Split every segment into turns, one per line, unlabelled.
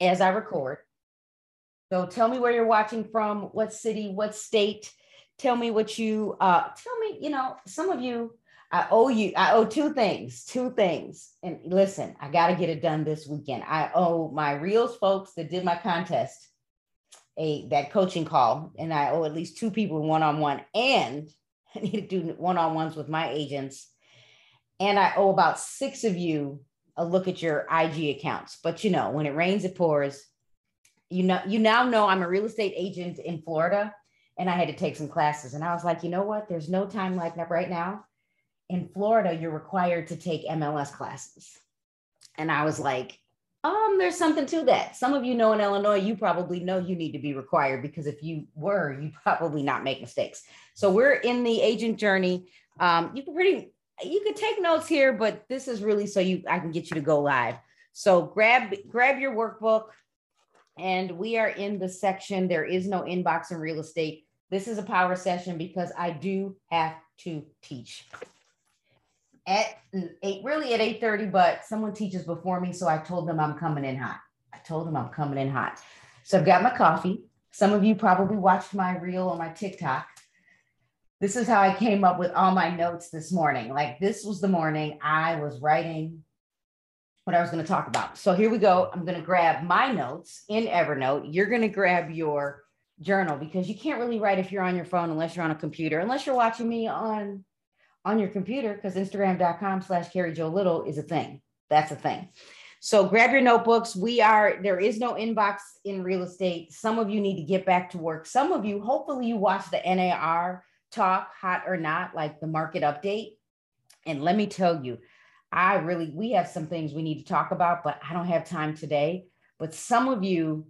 As I record. So tell me where you're watching from, what city, what state. Tell me what you uh tell me, you know, some of you I owe you, I owe two things, two things. And listen, I got to get it done this weekend. I owe my reels folks that did my contest a that coaching call, and I owe at least two people one on one, and I need to do one on ones with my agents. And I owe about six of you a look at your IG accounts. But you know, when it rains, it pours. You know, you now know I'm a real estate agent in Florida, and I had to take some classes. And I was like, you know what? There's no time like that right now in Florida, you're required to take MLS classes. And I was like, um, there's something to that. Some of you know in Illinois, you probably know you need to be required because if you were, you probably not make mistakes. So we're in the agent journey. Um, you can pretty you could take notes here, but this is really so you I can get you to go live. So grab grab your workbook, and we are in the section. There is no inbox in real estate. This is a power session because I do have to teach at eight, really at 8:30, but someone teaches before me. So I told them I'm coming in hot. I told them I'm coming in hot. So I've got my coffee. Some of you probably watched my reel on my TikTok. This is how I came up with all my notes this morning. Like this was the morning I was writing what I was going to talk about. So here we go. I'm going to grab my notes in Evernote. You're going to grab your journal because you can't really write if you're on your phone unless you're on a computer, unless you're watching me on on your computer because Instagram.com slash Carrie Joe Little is a thing. That's a thing. So grab your notebooks. We are, there is no inbox in real estate. Some of you need to get back to work. Some of you, hopefully, you watch the NAR talk, hot or not, like the market update. And let me tell you, I really, we have some things we need to talk about, but I don't have time today. But some of you,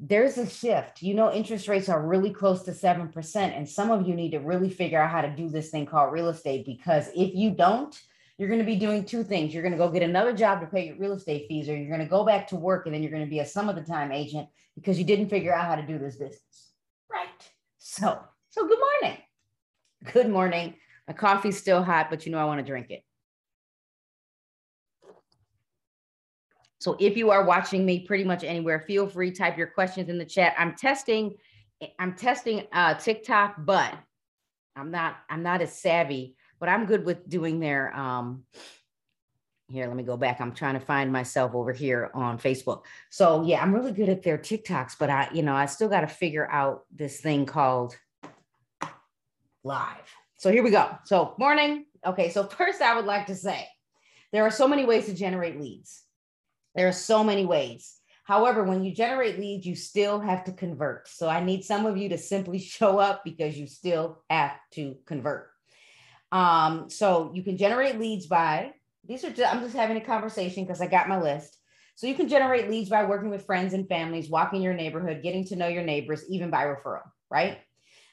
there's a shift. You know, interest rates are really close to 7%. And some of you need to really figure out how to do this thing called real estate because if you don't, you're going to be doing two things. You're going to go get another job to pay your real estate fees, or you're going to go back to work and then you're going to be a some of the time agent because you didn't figure out how to do this business. Right. So, so good morning. Good morning. My coffee's still hot, but you know I want to drink it. So if you are watching me pretty much anywhere, feel free type your questions in the chat. I'm testing I'm testing uh TikTok, but I'm not I'm not as savvy, but I'm good with doing their um here, let me go back. I'm trying to find myself over here on Facebook. So yeah, I'm really good at their TikToks, but I, you know, I still got to figure out this thing called live. So here we go. So morning. Okay, so first I would like to say there are so many ways to generate leads. There are so many ways. However, when you generate leads, you still have to convert. So I need some of you to simply show up because you still have to convert. Um, so you can generate leads by these are just, I'm just having a conversation because I got my list. So you can generate leads by working with friends and families, walking your neighborhood, getting to know your neighbors, even by referral, right?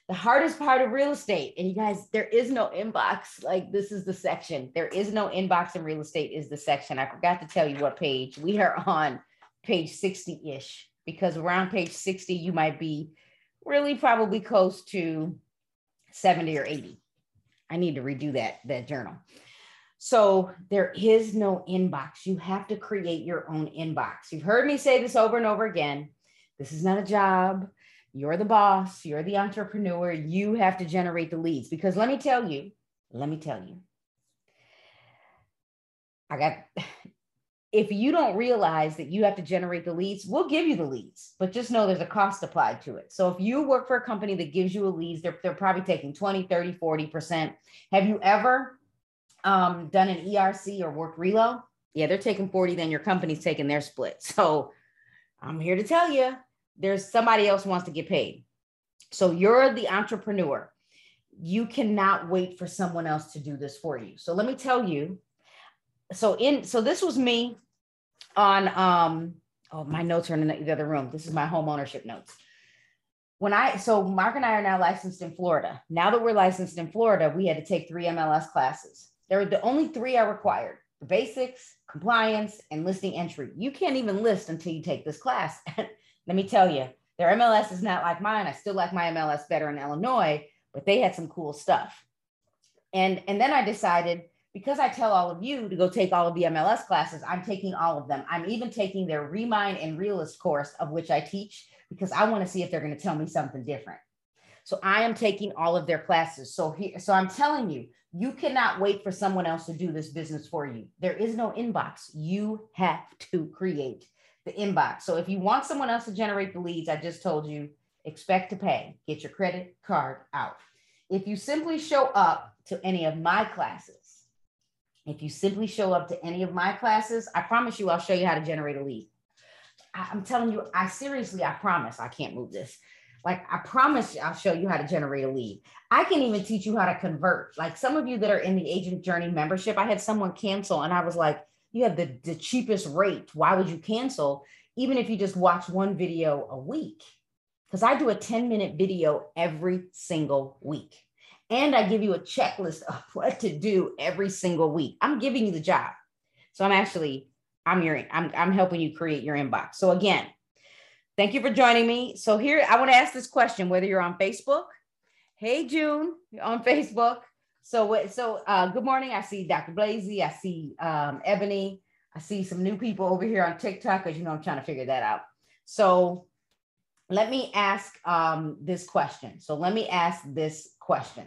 The hardest part of real estate, and you guys, there is no inbox. Like this is the section. There is no inbox in real estate, is the section. I forgot to tell you what page. We are on page 60 ish, because around page 60, you might be really probably close to 70 or 80. I need to redo that, that journal. So there is no inbox. You have to create your own inbox. You've heard me say this over and over again. This is not a job. You're the boss, you're the entrepreneur. You have to generate the leads because let me tell you, let me tell you, I got, if you don't realize that you have to generate the leads, we'll give you the leads, but just know there's a cost applied to it. So if you work for a company that gives you a leads, they're, they're probably taking 20, 30, 40%. Have you ever um, done an ERC or worked relo? Yeah, they're taking 40, then your company's taking their split. So I'm here to tell you, there's somebody else who wants to get paid. So you're the entrepreneur. You cannot wait for someone else to do this for you. So let me tell you. So in so this was me on um oh my notes are in the other room. This is my home ownership notes. When I so Mark and I are now licensed in Florida. Now that we're licensed in Florida, we had to take three MLS classes. There are the only three are required: the basics, compliance, and listing entry. You can't even list until you take this class. let me tell you, their MLS is not like mine. I still like my MLS better in Illinois, but they had some cool stuff. And, and then I decided because I tell all of you to go take all of the MLS classes, I'm taking all of them. I'm even taking their Remine and Realist course, of which I teach, because I want to see if they're going to tell me something different. So I am taking all of their classes. So here, so I'm telling you, you cannot wait for someone else to do this business for you. There is no inbox. You have to create the inbox. So if you want someone else to generate the leads, I just told you, expect to pay. Get your credit card out. If you simply show up to any of my classes, if you simply show up to any of my classes, I promise you, I'll show you how to generate a lead. I'm telling you, I seriously, I promise I can't move this. Like, I promise I'll show you how to generate a lead. I can even teach you how to convert. Like, some of you that are in the Agent Journey membership, I had someone cancel, and I was like, You have the, the cheapest rate. Why would you cancel? Even if you just watch one video a week. Because I do a 10 minute video every single week. And I give you a checklist of what to do every single week. I'm giving you the job. So I'm actually, I'm your, I'm, I'm helping you create your inbox. So again, thank you for joining me. So here, I want to ask this question, whether you're on Facebook. Hey, June, on Facebook. So, so uh, good morning. I see Dr. Blazy. I see um, Ebony. I see some new people over here on TikTok because you know I'm trying to figure that out. So let me ask um, this question. So let me ask this question.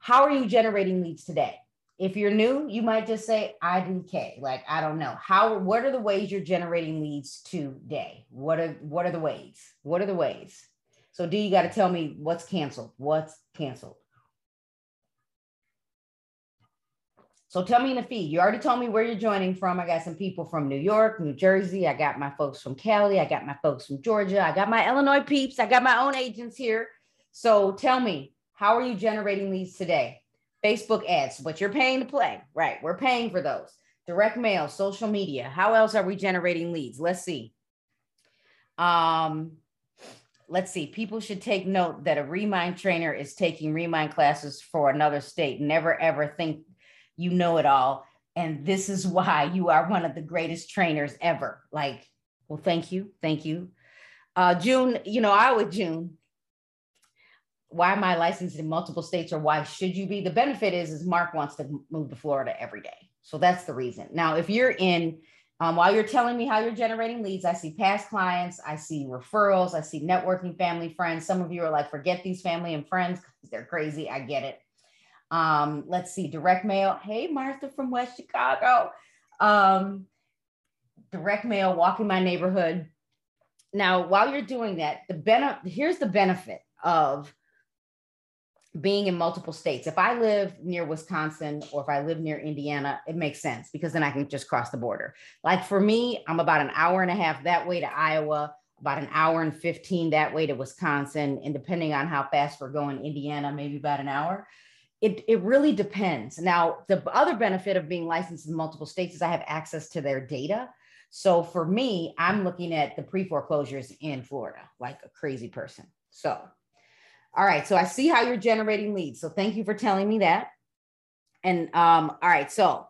How are you generating leads today? If you're new, you might just say IDK. Like, I don't know. How what are the ways you're generating leads today? What are what are the ways? What are the ways? So D, you got to tell me what's canceled. What's canceled? So tell me in the feed. You already told me where you're joining from. I got some people from New York, New Jersey. I got my folks from Cali. I got my folks from Georgia. I got my Illinois peeps. I got my own agents here. So tell me, how are you generating leads today? Facebook ads, what you're paying to play, right? We're paying for those. Direct mail, social media. How else are we generating leads? Let's see. Um, let's see. People should take note that a Remine trainer is taking Remine classes for another state. Never ever think you know it all. And this is why you are one of the greatest trainers ever. Like, well, thank you. Thank you. Uh, June, you know, I would June, why am I licensed in multiple states or why should you be? The benefit is, is Mark wants to move to Florida every day. So that's the reason. Now, if you're in, um, while you're telling me how you're generating leads, I see past clients, I see referrals, I see networking, family, friends. Some of you are like, forget these family and friends because they're crazy. I get it. Um, let's see, direct mail. Hey, Martha from West Chicago. Um, direct mail, walking my neighborhood. Now, while you're doing that, the benefit here's the benefit of being in multiple states. If I live near Wisconsin or if I live near Indiana, it makes sense because then I can just cross the border. Like for me, I'm about an hour and a half that way to Iowa, about an hour and 15 that way to Wisconsin. And depending on how fast we're going, Indiana, maybe about an hour. It, it really depends. Now, the other benefit of being licensed in multiple states is I have access to their data. So for me, I'm looking at the pre foreclosures in Florida like a crazy person. So all right. So I see how you're generating leads. So thank you for telling me that. And um, all right. So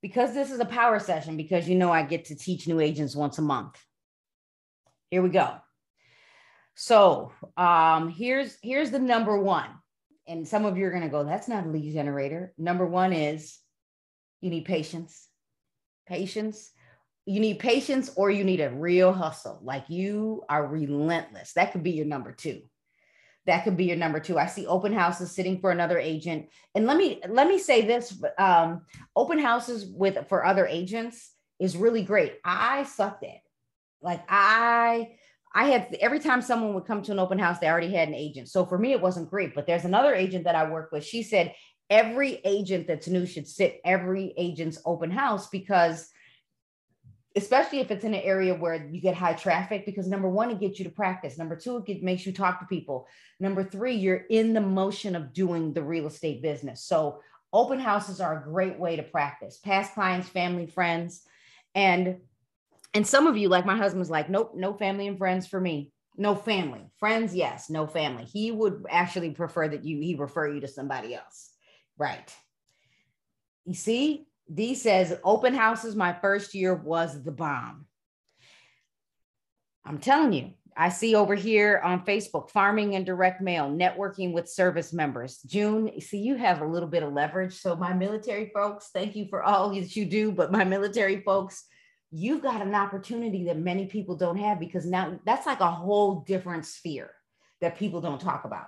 because this is a power session, because you know I get to teach new agents once a month. Here we go. So um, here's here's the number one. And some of you are going to go, that's not a lead generator. Number one is you need patience. Patience. You need patience or you need a real hustle. Like you are relentless. That could be your number two that could be your number two. I see open houses sitting for another agent. And let me let me say this: um, open houses with for other agents is really great. I sucked at like I I had every time someone would come to an open house, they already had an agent. So for me, it wasn't great. But there's another agent that I work with. She said every agent that's new should sit every agent's open house because especially if it's in an area where you get high traffic because number one it gets you to practice number two it makes you talk to people number three you're in the motion of doing the real estate business so open houses are a great way to practice past clients family friends and and some of you like my husband's like nope no family and friends for me no family friends yes no family he would actually prefer that you he refer you to somebody else right you see D says open houses my first year was the bomb. I'm telling you, I see over here on Facebook, farming and direct mail, networking with service members. June, see, you have a little bit of leverage. So, my military folks, thank you for all that you do. But my military folks, you've got an opportunity that many people don't have because now that's like a whole different sphere that people don't talk about.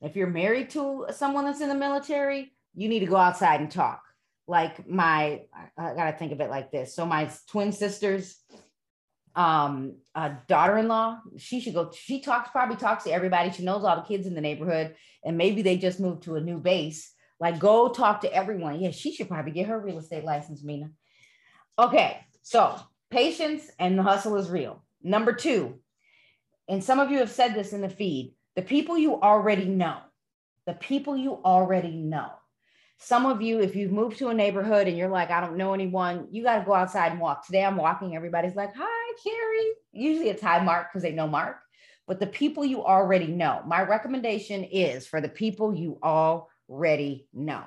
If you're married to someone that's in the military, you need to go outside and talk. Like my, I gotta think of it like this. So, my twin sisters, um a daughter-in-law she should go she talks probably talks to everybody she knows all the kids in the neighborhood and maybe they just moved to a new base like go talk to everyone yeah she should probably get her real estate license mina okay so patience and the hustle is real number two and some of you have said this in the feed the people you already know the people you already know some of you, if you've moved to a neighborhood and you're like, I don't know anyone, you got to go outside and walk. Today I'm walking, everybody's like, Hi, Carrie. Usually it's hi, Mark, because they know Mark. But the people you already know, my recommendation is for the people you already know.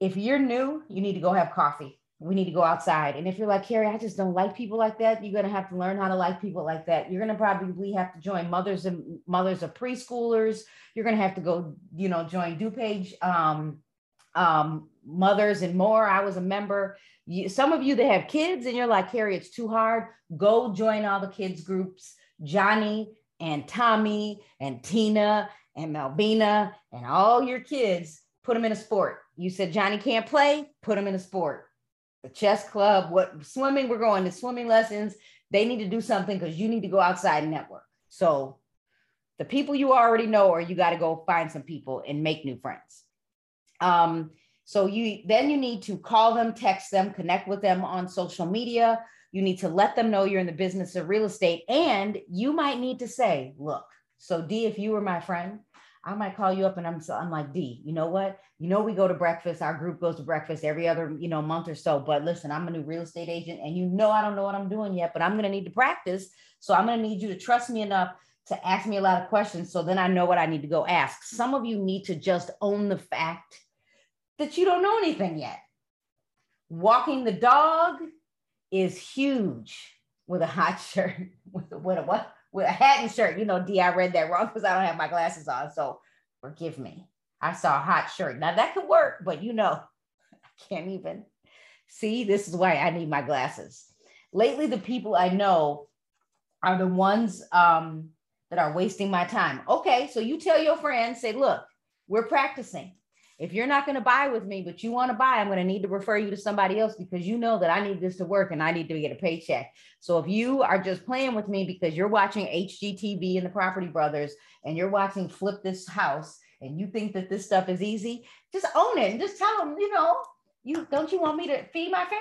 If you're new, you need to go have coffee we need to go outside. And if you're like, Carrie, I just don't like people like that, you're going to have to learn how to like people like that. You're going to probably have to join mothers and mothers of preschoolers. You're going to have to go, you know, join DuPage um, um, mothers and more. I was a member. You, some of you that have kids and you're like, Carrie, it's too hard. Go join all the kids groups. Johnny and Tommy and Tina and Malvina and all your kids, put them in a sport. You said Johnny can't play, put him in a sport the chess club, what swimming, we're going to swimming lessons. They need to do something because you need to go outside and network. So the people you already know, or you got to go find some people and make new friends. Um, so you then you need to call them, text them, connect with them on social media. You need to let them know you're in the business of real estate. And you might need to say, look, so D, if you were my friend, I might call you up and I'm so I'm like, D, you know what? You know, we go to breakfast. Our group goes to breakfast every other, you know, month or so. But listen, I'm a new real estate agent and you know I don't know what I'm doing yet, but I'm gonna need to practice. So I'm gonna need you to trust me enough to ask me a lot of questions so then I know what I need to go ask. Some of you need to just own the fact that you don't know anything yet. Walking the dog is huge with a hot shirt, with, a, with a what? With a hat and shirt. You know, D, I read that wrong because I don't have my glasses on. So forgive me. I saw a hot shirt. Now that could work, but you know, I can't even see. This is why I need my glasses. Lately, the people I know are the ones um, that are wasting my time. Okay, so you tell your friends, say, look, we're practicing. If you're not going to buy with me, but you want to buy, I'm going to need to refer you to somebody else because you know that I need this to work and I need to get a paycheck. So if you are just playing with me because you're watching HGTV and the Property Brothers and you're watching Flip This House and you think that this stuff is easy, just own it and just tell them, you know, you don't you want me to feed my family?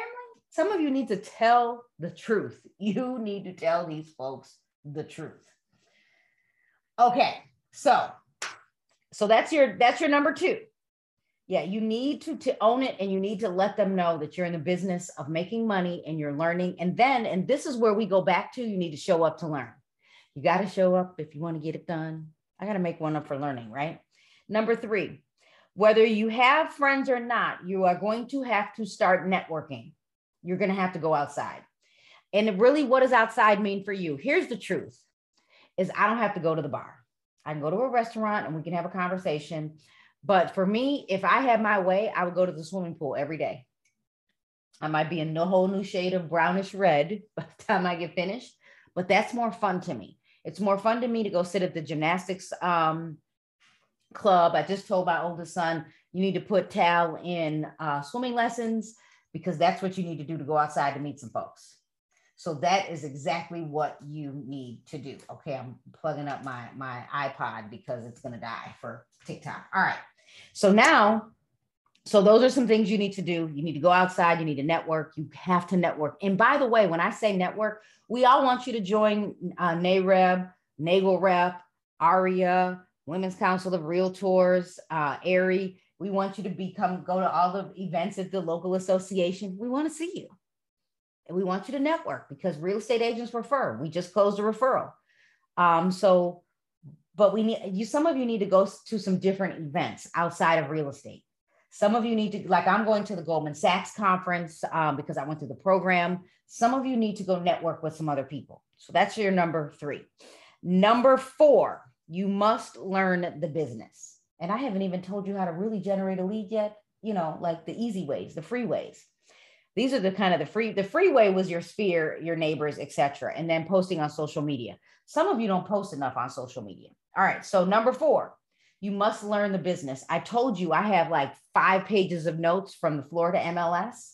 Some of you need to tell the truth. You need to tell these folks the truth. Okay, so so that's your that's your number two yeah you need to to own it and you need to let them know that you're in the business of making money and you're learning and then and this is where we go back to you need to show up to learn. You got to show up if you want to get it done. I got to make one up for learning right? Number three whether you have friends or not you are going to have to start networking. You're going to have to go outside. And really what does outside mean for you? Here's the truth is i don't have to go to the bar. I can go to a restaurant and we can have a conversation but for me, if I had my way, I would go to the swimming pool every day. I might be in a whole new shade of brownish red by the time I get finished, but that's more fun to me. It's more fun to me to go sit at the gymnastics um, club. I just told my oldest son, you need to put Tal in uh, swimming lessons because that's what you need to do to go outside to meet some folks. So that is exactly what you need to do. Okay, I'm plugging up my my iPod because it's gonna die for TikTok. All right. So now, so those are some things you need to do. You need to go outside, you need to network, you have to network. And by the way, when I say network, we all want you to join uh, NAREB, Nagel Rep, AREAA, Women's Council of Realtors, uh, ARI. We want you to become, go to all the events at the local association. We want to see you. And we want you to network because real estate agents refer. We just closed a referral. Um, so but we need you some of you need to go to some different events outside of real estate some of you need to like i'm going to the goldman sachs conference um, because i went through the program some of you need to go network with some other people So that's your number three. Number four, you must learn the business. And I haven't even told you how to really generate a lead yet, you know, like the easy ways, the free ways. These are the kind of the free, the free way was your sphere, your neighbors, etc. And then posting on social media. Some of you don't post enough on social media. All right. So number four, you must learn the business. I told you I have like five pages of notes from the Florida MLS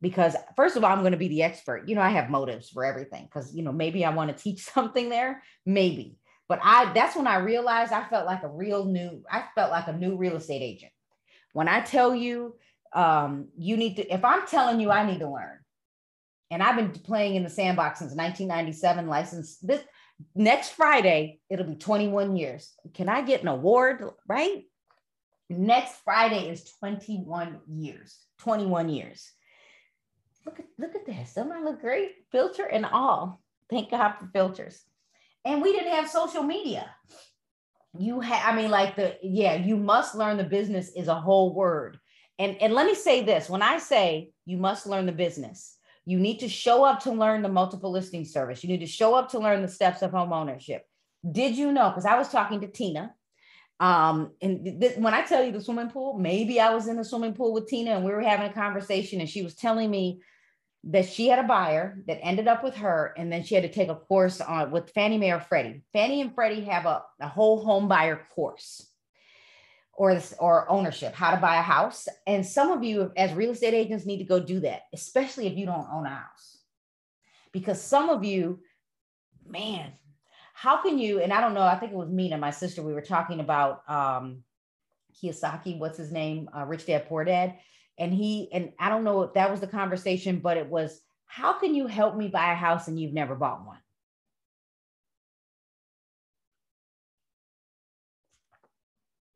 because first of all i'm going to be the expert you know i have motives for everything because you know maybe i want to teach something there maybe but i that's when i realized i felt like a real new i felt like a new real estate agent when i tell you um, you need to if i'm telling you i need to learn and i've been playing in the sandbox since 1997 license this next friday it'll be 21 years can i get an award right next friday is 21 years 21 years look at look at this. Doesn't that look great? Filter and all. Thank God for filters. And we didn't have social media. You have, I mean, like the yeah, you must learn the business is a whole word. And and let me say this: when I say you must learn the business, you need to show up to learn the multiple listing service. You need to show up to learn the steps of home ownership. Did you know? Because I was talking to Tina, um, and th- when I tell you the swimming pool, maybe I was in the swimming pool with Tina and we were having a conversation, and she was telling me that she had a buyer that ended up with her, and then she had to take a course on with Fannie Mae or Freddie. Fannie and Freddie have a, a whole home buyer course or or ownership, how to buy a house. And some of you, as real estate agents, need to go do that, especially if you don't own a house, because some of you, man, how can you? And I don't know. I think it was Mina, my sister. We were talking about um, Kiyosaki. What's his name? Uh, Rich Dad Poor Dad and he and i don't know if that was the conversation but it was how can you help me buy a house and you've never bought one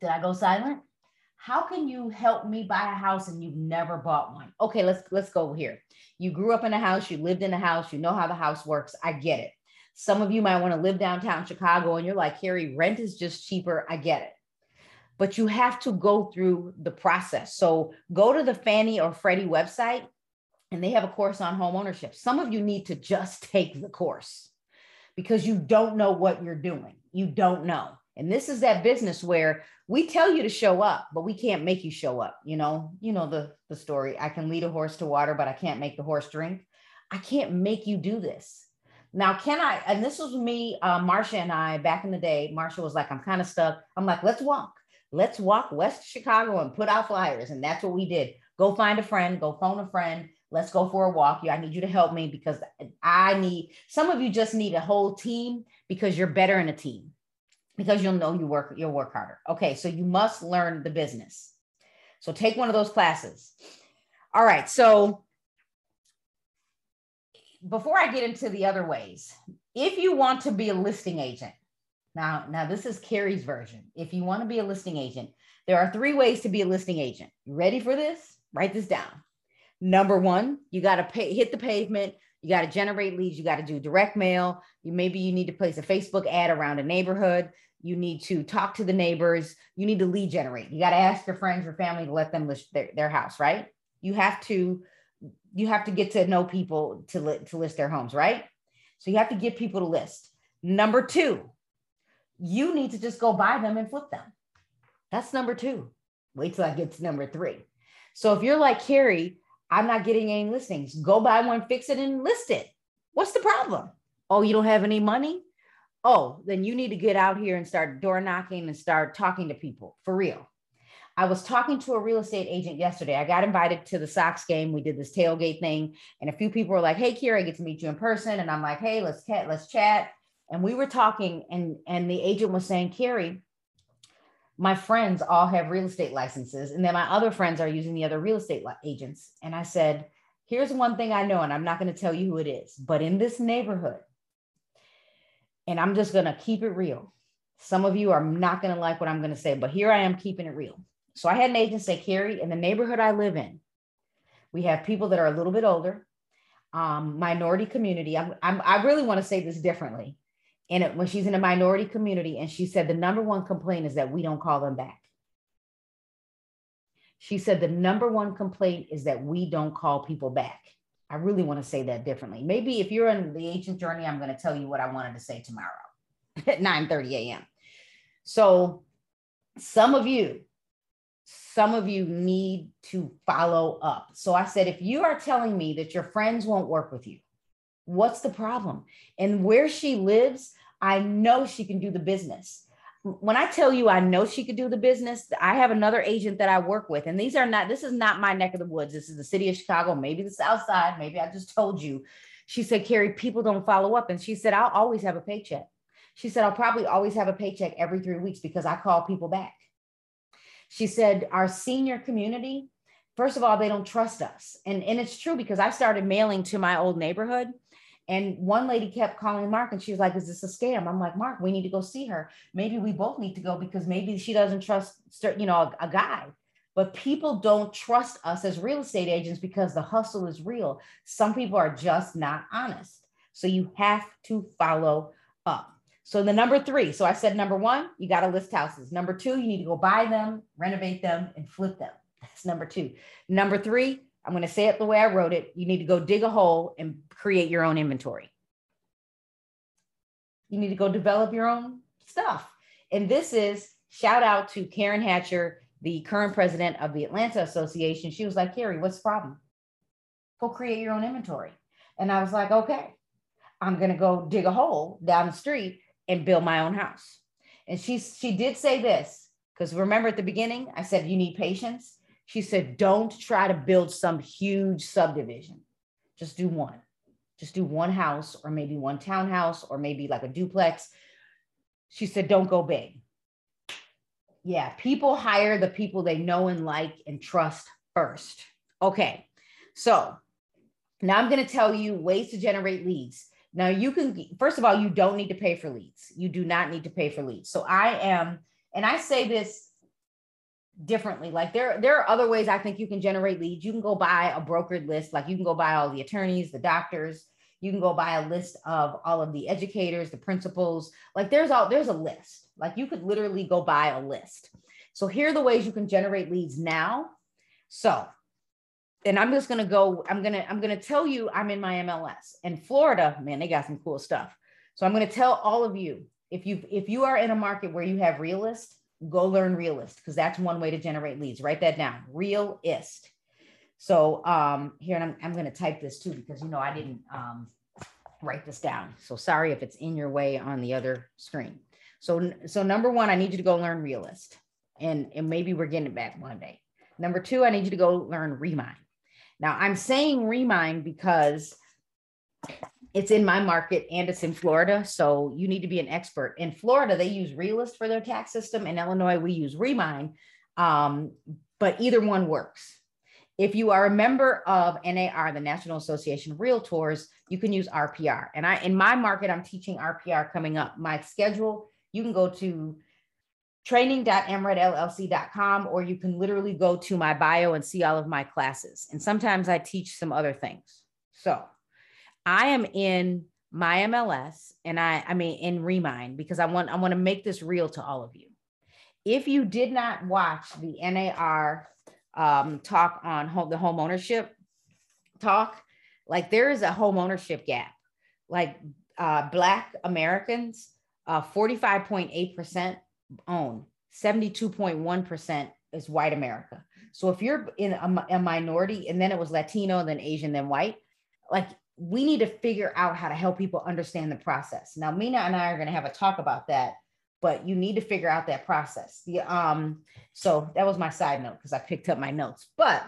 did i go silent how can you help me buy a house and you've never bought one okay let's let's go here you grew up in a house you lived in a house you know how the house works i get it some of you might want to live downtown chicago and you're like carrie rent is just cheaper i get it but you have to go through the process. So go to the Fannie or Freddie website and they have a course on home ownership. Some of you need to just take the course because you don't know what you're doing. You don't know. And this is that business where we tell you to show up, but we can't make you show up. You know, you know the the story. I can lead a horse to water, but I can't make the horse drink. I can't make you do this. Now, can I? And this was me, uh, Marsha and I back in the day. Marsha was like, "I'm kind of stuck." I'm like, "Let's walk." let's walk west Chicago and put out flyers. And that's what we did. Go find a friend, go phone a friend. Let's go for a walk. You, I need you to help me because I need some of you just need a whole team because you're better in a team because you'll know you work, you'll work harder. Okay, so you must learn the business. So take one of those classes. All right, so before I get into the other ways, if you want to be a listing agent, now, now this is Carrie's version. If you want to be a listing agent, there are three ways to be a listing agent. You ready for this? Write this down. Number one, you got to pay, hit the pavement. You got to generate leads. You got to do direct mail. You maybe you need to place a Facebook ad around a neighborhood. You need to talk to the neighbors. You need to lead generate. You got to ask your friends or family to let them list their, their house, right? You have to you have to get to know people to, li- to list their homes, right? So you have to get people to list. Number two, you need to just go buy them and flip them. That's number two. Wait till I get to number three. So if you're like Carrie, I'm not getting any listings, go buy one, fix it, and list it. What's the problem? Oh, you don't have any money? Oh, then you need to get out here and start door knocking and start talking to people for real. I was talking to a real estate agent yesterday. I got invited to the Sox game. We did this tailgate thing, and a few people were like, "Hey, Kira, I get to meet you in person." And I'm like, "Hey, let's chat. Let's chat." and we were talking and and the agent was saying carrie my friends all have real estate licenses and then my other friends are using the other real estate agents and i said here's one thing i know and i'm not going to tell you who it is but in this neighborhood and i'm just going to keep it real. Some of you are not going to like what i'm going to say but here i am keeping it real. So i had an agent say carrie in the neighborhood i live in we have people that are a little bit older um, minority community. I'm, I'm, i really want to say this differently. And it, when she's in a minority community and she said the number one complaint is that we don't call them back. She said the number one complaint is that we don't call people back I really want to say that differently. Maybe if you're on the agent journey, I'm going to tell you what I wanted to say tomorrow at 9 30 a.m. So some of you, some of you need to follow up. So I said, if you are telling me that your friends won't work with you, what's the problem? And where she lives, I know she can do the business. When I tell you I know she could do the business, I have another agent that I work with. And these are not, this is not my neck of the woods. This is the city of Chicago, maybe the South Side. Maybe I just told you. She said, Carrie, people don't follow up. And she said, I'll always have a paycheck. She said, I'll probably always have a paycheck every three weeks because I call people back. She said, Our senior community, first of all, they don't trust us. And, and it's true because I started mailing to my old neighborhood. And one lady kept calling Mark and she was like, Is this a scam? I'm like, Mark, we need to go see her. Maybe we both need to go because maybe she doesn't trust, you know, a, a guy. But people don't trust us as real estate agents because the hustle is real. Some people are just not honest. So you have to follow up. So the number three, so I said number one, you got to list houses. Number two, you need to go buy them, renovate them, and flip them. That's number two. Number three, I'm going to say it the way I wrote it. You need to go dig a hole and create your own inventory. You need to go develop your own stuff. And this is shout out to Karen Hatcher, the current president of the Atlanta Association. She was like, Carrie, what's the problem? Go create your own inventory. And I was like, okay, I'm going to go dig a hole down the street and build my own house. And she she did say this because remember at the beginning I said you need patience. She said don't try to build some huge subdivision. Just do one. Just do one house or maybe one townhouse or maybe like a duplex. She said don't go big. Yeah, people hire the people they know and like and trust first. Okay. So, now I'm going to tell you ways to generate leads. Now you can first of all, you don't need to pay for leads. You do not need to pay for leads. So I am, and I say this differently. Like there, there are other ways I think you can generate leads. You can go buy a brokered list, like you can go buy all the attorneys, the doctors, you can go buy a list of all of the educators, the principals. Like there's all there's a list. Like you could literally go buy a list. So here are the ways you can generate leads now. So and I'm just gonna go. I'm gonna I'm gonna tell you I'm in my MLS and Florida. Man, they got some cool stuff. So I'm gonna tell all of you if you if you are in a market where you have realist, go learn realist because that's one way to generate leads. Write that down. Realist. So um, here and I'm I'm gonna type this too because you know I didn't um, write this down. So sorry if it's in your way on the other screen. So so number one, I need you to go learn realist, and and maybe we're getting it back one day. Number two, I need you to go learn Remine. Now, I'm saying Remine because it's in my market and it's in Florida. So you need to be an expert. In Florida, they use Realist for their tax system. In Illinois, we use Remine, um, but either one works. If you are a member of NAR, the National Association of Realtors, you can use RPR. And I, in my market, I'm teaching RPR coming up. My schedule, you can go to training.mredllc.com, or you can literally go to my bio and see all of my classes. And sometimes I teach some other things. So I am in my MLS and I, I mean, in Remine because I want, I want to make this real to all of you. If you did not watch the NAR um, talk on home, the home ownership talk, like there is a home ownership gap. Like uh, Black Americans, uh, 45.8% own. 72.1% is white America. So if you're in a, a, minority and then it was Latino, then Asian, then white, like we need to figure out how to help people understand the process. Now, Mina and I are going to have a talk about that, but you need to figure out that process. The um, so that was my side note because I picked up my notes. But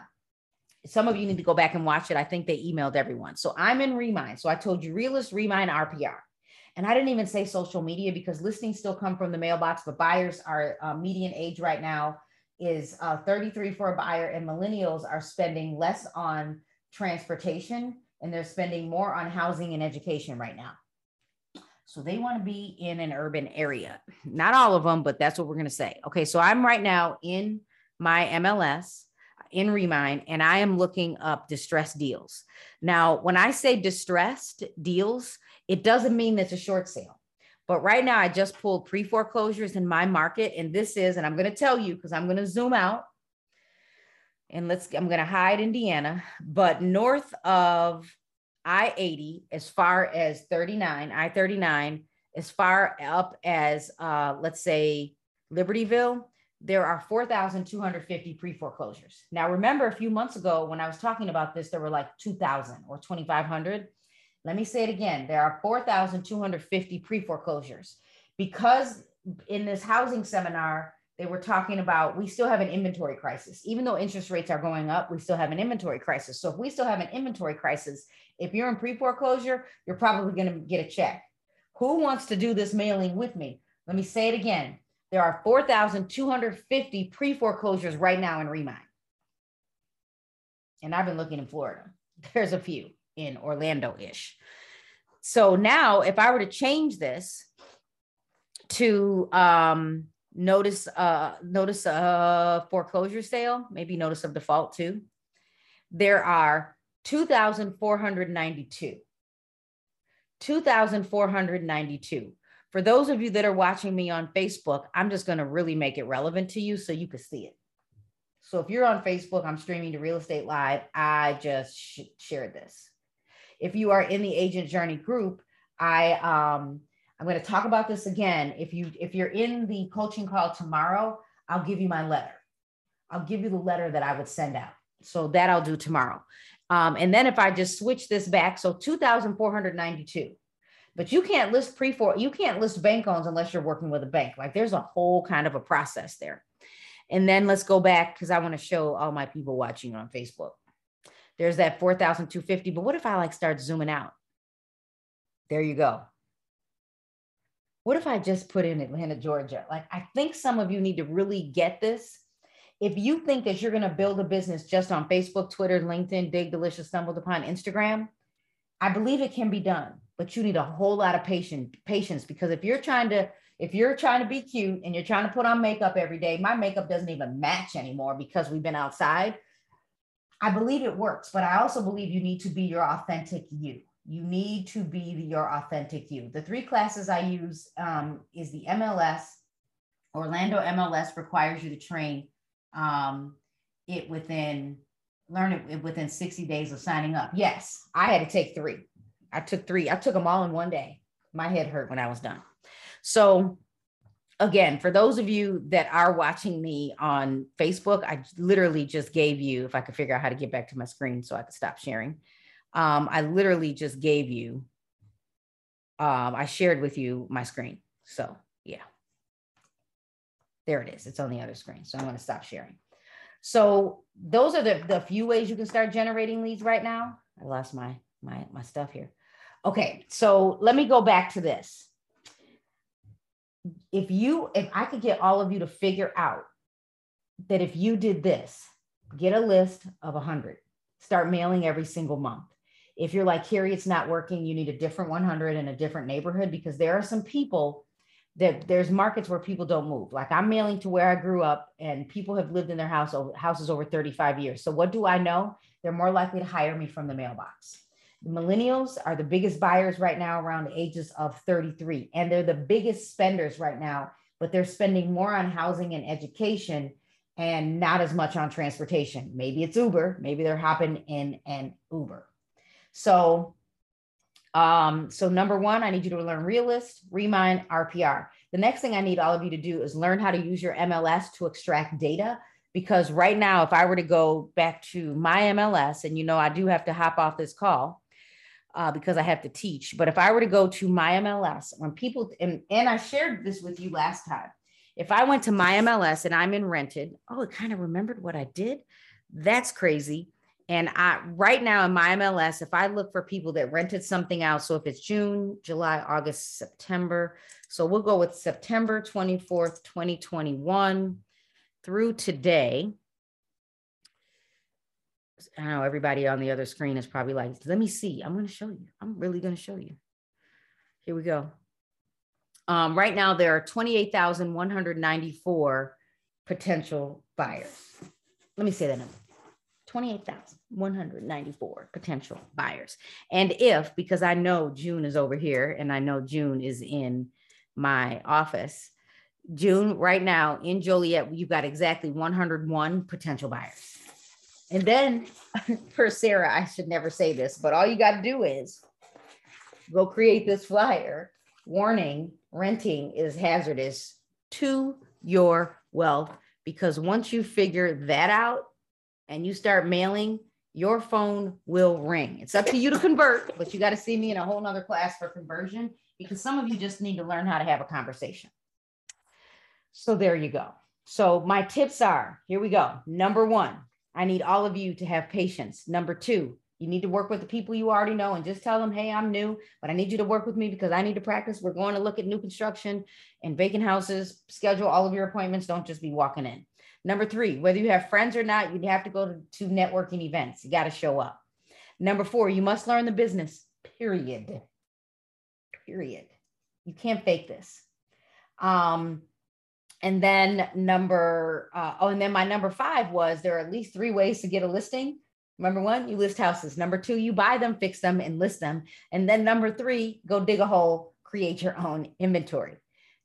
some of you need to go back and watch it. I think they emailed everyone. So I'm in Remine. So I told you Realist, Remine, RPR. And I didn't even say social media because listings still come from the mailbox, but buyers are uh, median age right now is uh, 33 for a buyer, and millennials are spending less on transportation and they're spending more on housing and education right now. So they want to be in an urban area. Not all of them, but that's what we're going to say. Okay, so I'm right now in my MLS in Remine and I am looking up distressed deals. Now, when I say distressed deals, it doesn't mean it's a short sale. But right now, I just pulled pre foreclosures in my market. And this is, and I'm going to tell you because I'm going to zoom out. And let's, I'm going to hide Indiana, but north of I 80, as far as 39, I 39, as far up as, uh, let's say, Libertyville, there are 4,250 pre foreclosures. Now, remember a few months ago when I was talking about this, there were like 2,000 or 2,500. Let me say it again there are 4,250 pre foreclosures because in this housing seminar, they were talking about we still have an inventory crisis. Even though interest rates are going up, we still have an inventory crisis. So if we still have an inventory crisis, if you're in pre foreclosure, you're probably going to get a check. Who wants to do this mailing with me? Let me say it again. There are 4,250 pre foreclosures right now in Remine. And I've been looking in Florida. There's a few in Orlando ish. So now, if I were to change this to um, notice uh notice a foreclosure sale, maybe notice of default too. There are 2,492. 2,492. For those of you that are watching me on Facebook, I'm just going to really make it relevant to you so you can see it. So if you're on Facebook, I'm streaming to Real Estate Live. I just sh- shared this. If you are in the agent journey group, I um I'm going to talk about this again. If you if you're in the coaching call tomorrow, I'll give you my letter. I'll give you the letter that I would send out. So that I'll do tomorrow. Um, and then if I just switch this back, so 2,492. But you can't list pre for you can't list bank loans unless you're working with a bank. Like there's a whole kind of a process there. And then let's go back because I want to show all my people watching on Facebook. There's that 4,250. But what if I like start zooming out? There you go what if I just put in Atlanta, Georgia? Like, I think some of you need to really get this. If you think that you're going to build a business just on Facebook, Twitter, LinkedIn, Digg Delicious, Stumbled Upon, Instagram, I believe it can be done, but you need a whole lot of patience, patience because if you're trying to if you're trying to be cute and you're trying to put on makeup every day, my makeup doesn't even match anymore because we've been outside. I believe it works, but I also believe you need to be your authentic you you need to be your authentic you. The three classes I use um, is the MLS. Orlando MLS requires you to train um, it within learn it within 60 days of signing up. Yes, I had to take three. I took three. I took them all in one day. My head hurt when I was done. So again, for those of you that are watching me on Facebook, I literally just gave you, if I could figure out how to get back to my screen so I could stop sharing um, I literally just gave you, um, I shared with you my screen. So yeah, there it is. It's on the other screen. So I'm going to stop sharing. So those are the, the few ways you can start generating leads right now. I lost my, my, my stuff here. Okay. So let me go back to this. If you, if I could get all of you to figure out that if you did this, get a list of a hundred, start mailing every single month if you're like Carrie, it's not working, you need a different 100 in a different neighborhood because there are some people that there's markets where people don't move. Like I'm mailing to where I grew up and people have lived in their house oh, houses over 35 years. So what do I know? They're more likely to hire me from the mailbox. The millennials are the biggest buyers right now around the ages of 33 and they're the biggest spenders right now, but they're spending more on housing and education and not as much on transportation. Maybe it's Uber, maybe they're hopping in an Uber. So, um, so number one, I need you to learn Realist, Remine, RPR. The next thing I need all of you to do is learn how to use your MLS to extract data. Because right now, if I were to go back to my MLS, and you know, I do have to hop off this call uh, because I have to teach. But if I were to go to my MLS, when people, and, and I shared this with you last time, if I went to my MLS and I'm in rented, oh, it kind of remembered what I did. That's crazy. And I right now in my MLS, if I look for people that rented something out, so if it's June, July, August, September, so we'll go with September 24th, 2021 through today. I know everybody on the other screen is probably like, let me see. I'm going to show you. I'm really going to show you. Here we go. Um, right now, there are 28,194 potential buyers. Let me say that number 28,194 potential buyers. And if, because I know June is over here and I know June is in my office, June, right now in Joliet, you've got exactly 101 potential buyers. And then for Sarah, I should never say this, but all you got to do is go create this flyer. Warning renting is hazardous to your wealth because once you figure that out and you start mailing, your phone will ring. It's up to you to convert, but you got to see me in a whole nother class for conversion because some of you just need to learn how to have a conversation. So there you go. So my tips are here we go. Number one, I need all of you to have patience. Number two, you need to work with the people you already know and just tell them, hey, I'm new, but I need you to work with me because I need to practice. We're going to look at new construction and vacant houses. Schedule all of your appointments. Don't just be walking in. Number three, whether you have friends or not, you have to go to, to networking events. You got to show up. Number four, you must learn the business, period. Period. You can't fake this. Um, and then number, uh, oh, and then my number five was there are at least three ways to get a listing. Number one, you list houses. Number two, you buy them, fix them, and list them. And then number three, go dig a hole, create your own inventory.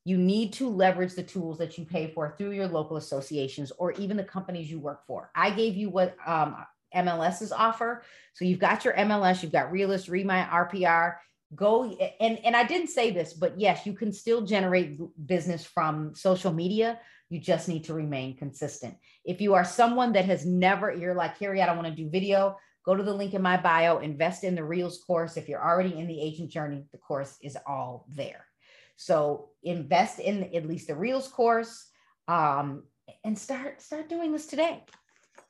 You need to leverage the tools that you pay for through your local associations or even the companies you work for. I gave you what um, MLSs offer. So you've got your MLS, you've got Realist, Remine, RPR. Go and and I didn't say this, but yes, you can still generate business from social media. You just need to remain consistent. If you are someone that has never, you're like, Carrie, I don't want to do video, go to the link in my bio, invest in the Reels course. If you're already in the agent journey, the course is all there. So invest in at least the Reels course um, and start start doing this today.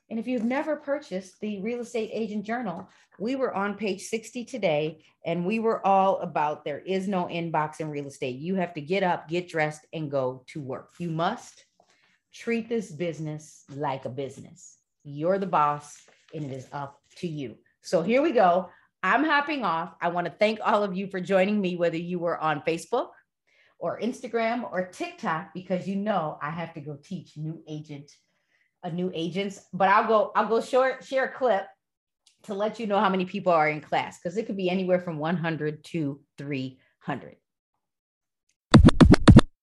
And if you've never purchased the Real Estate Agent Journal, we were on page 60 today and we were all about there is no inbox in real estate. You have to get up, get dressed, and go to work. You must treat this business like a business. You're the boss, and it is up to you. So here we go. I'm hopping off. I want to thank all of you for joining me, whether you were on Facebook or Instagram or TikTok, because you know I have to go teach new agent, a uh, new agents. But I'll go, I'll go short, share a clip to let you know how many people are in class because it could be anywhere from 100 to 300.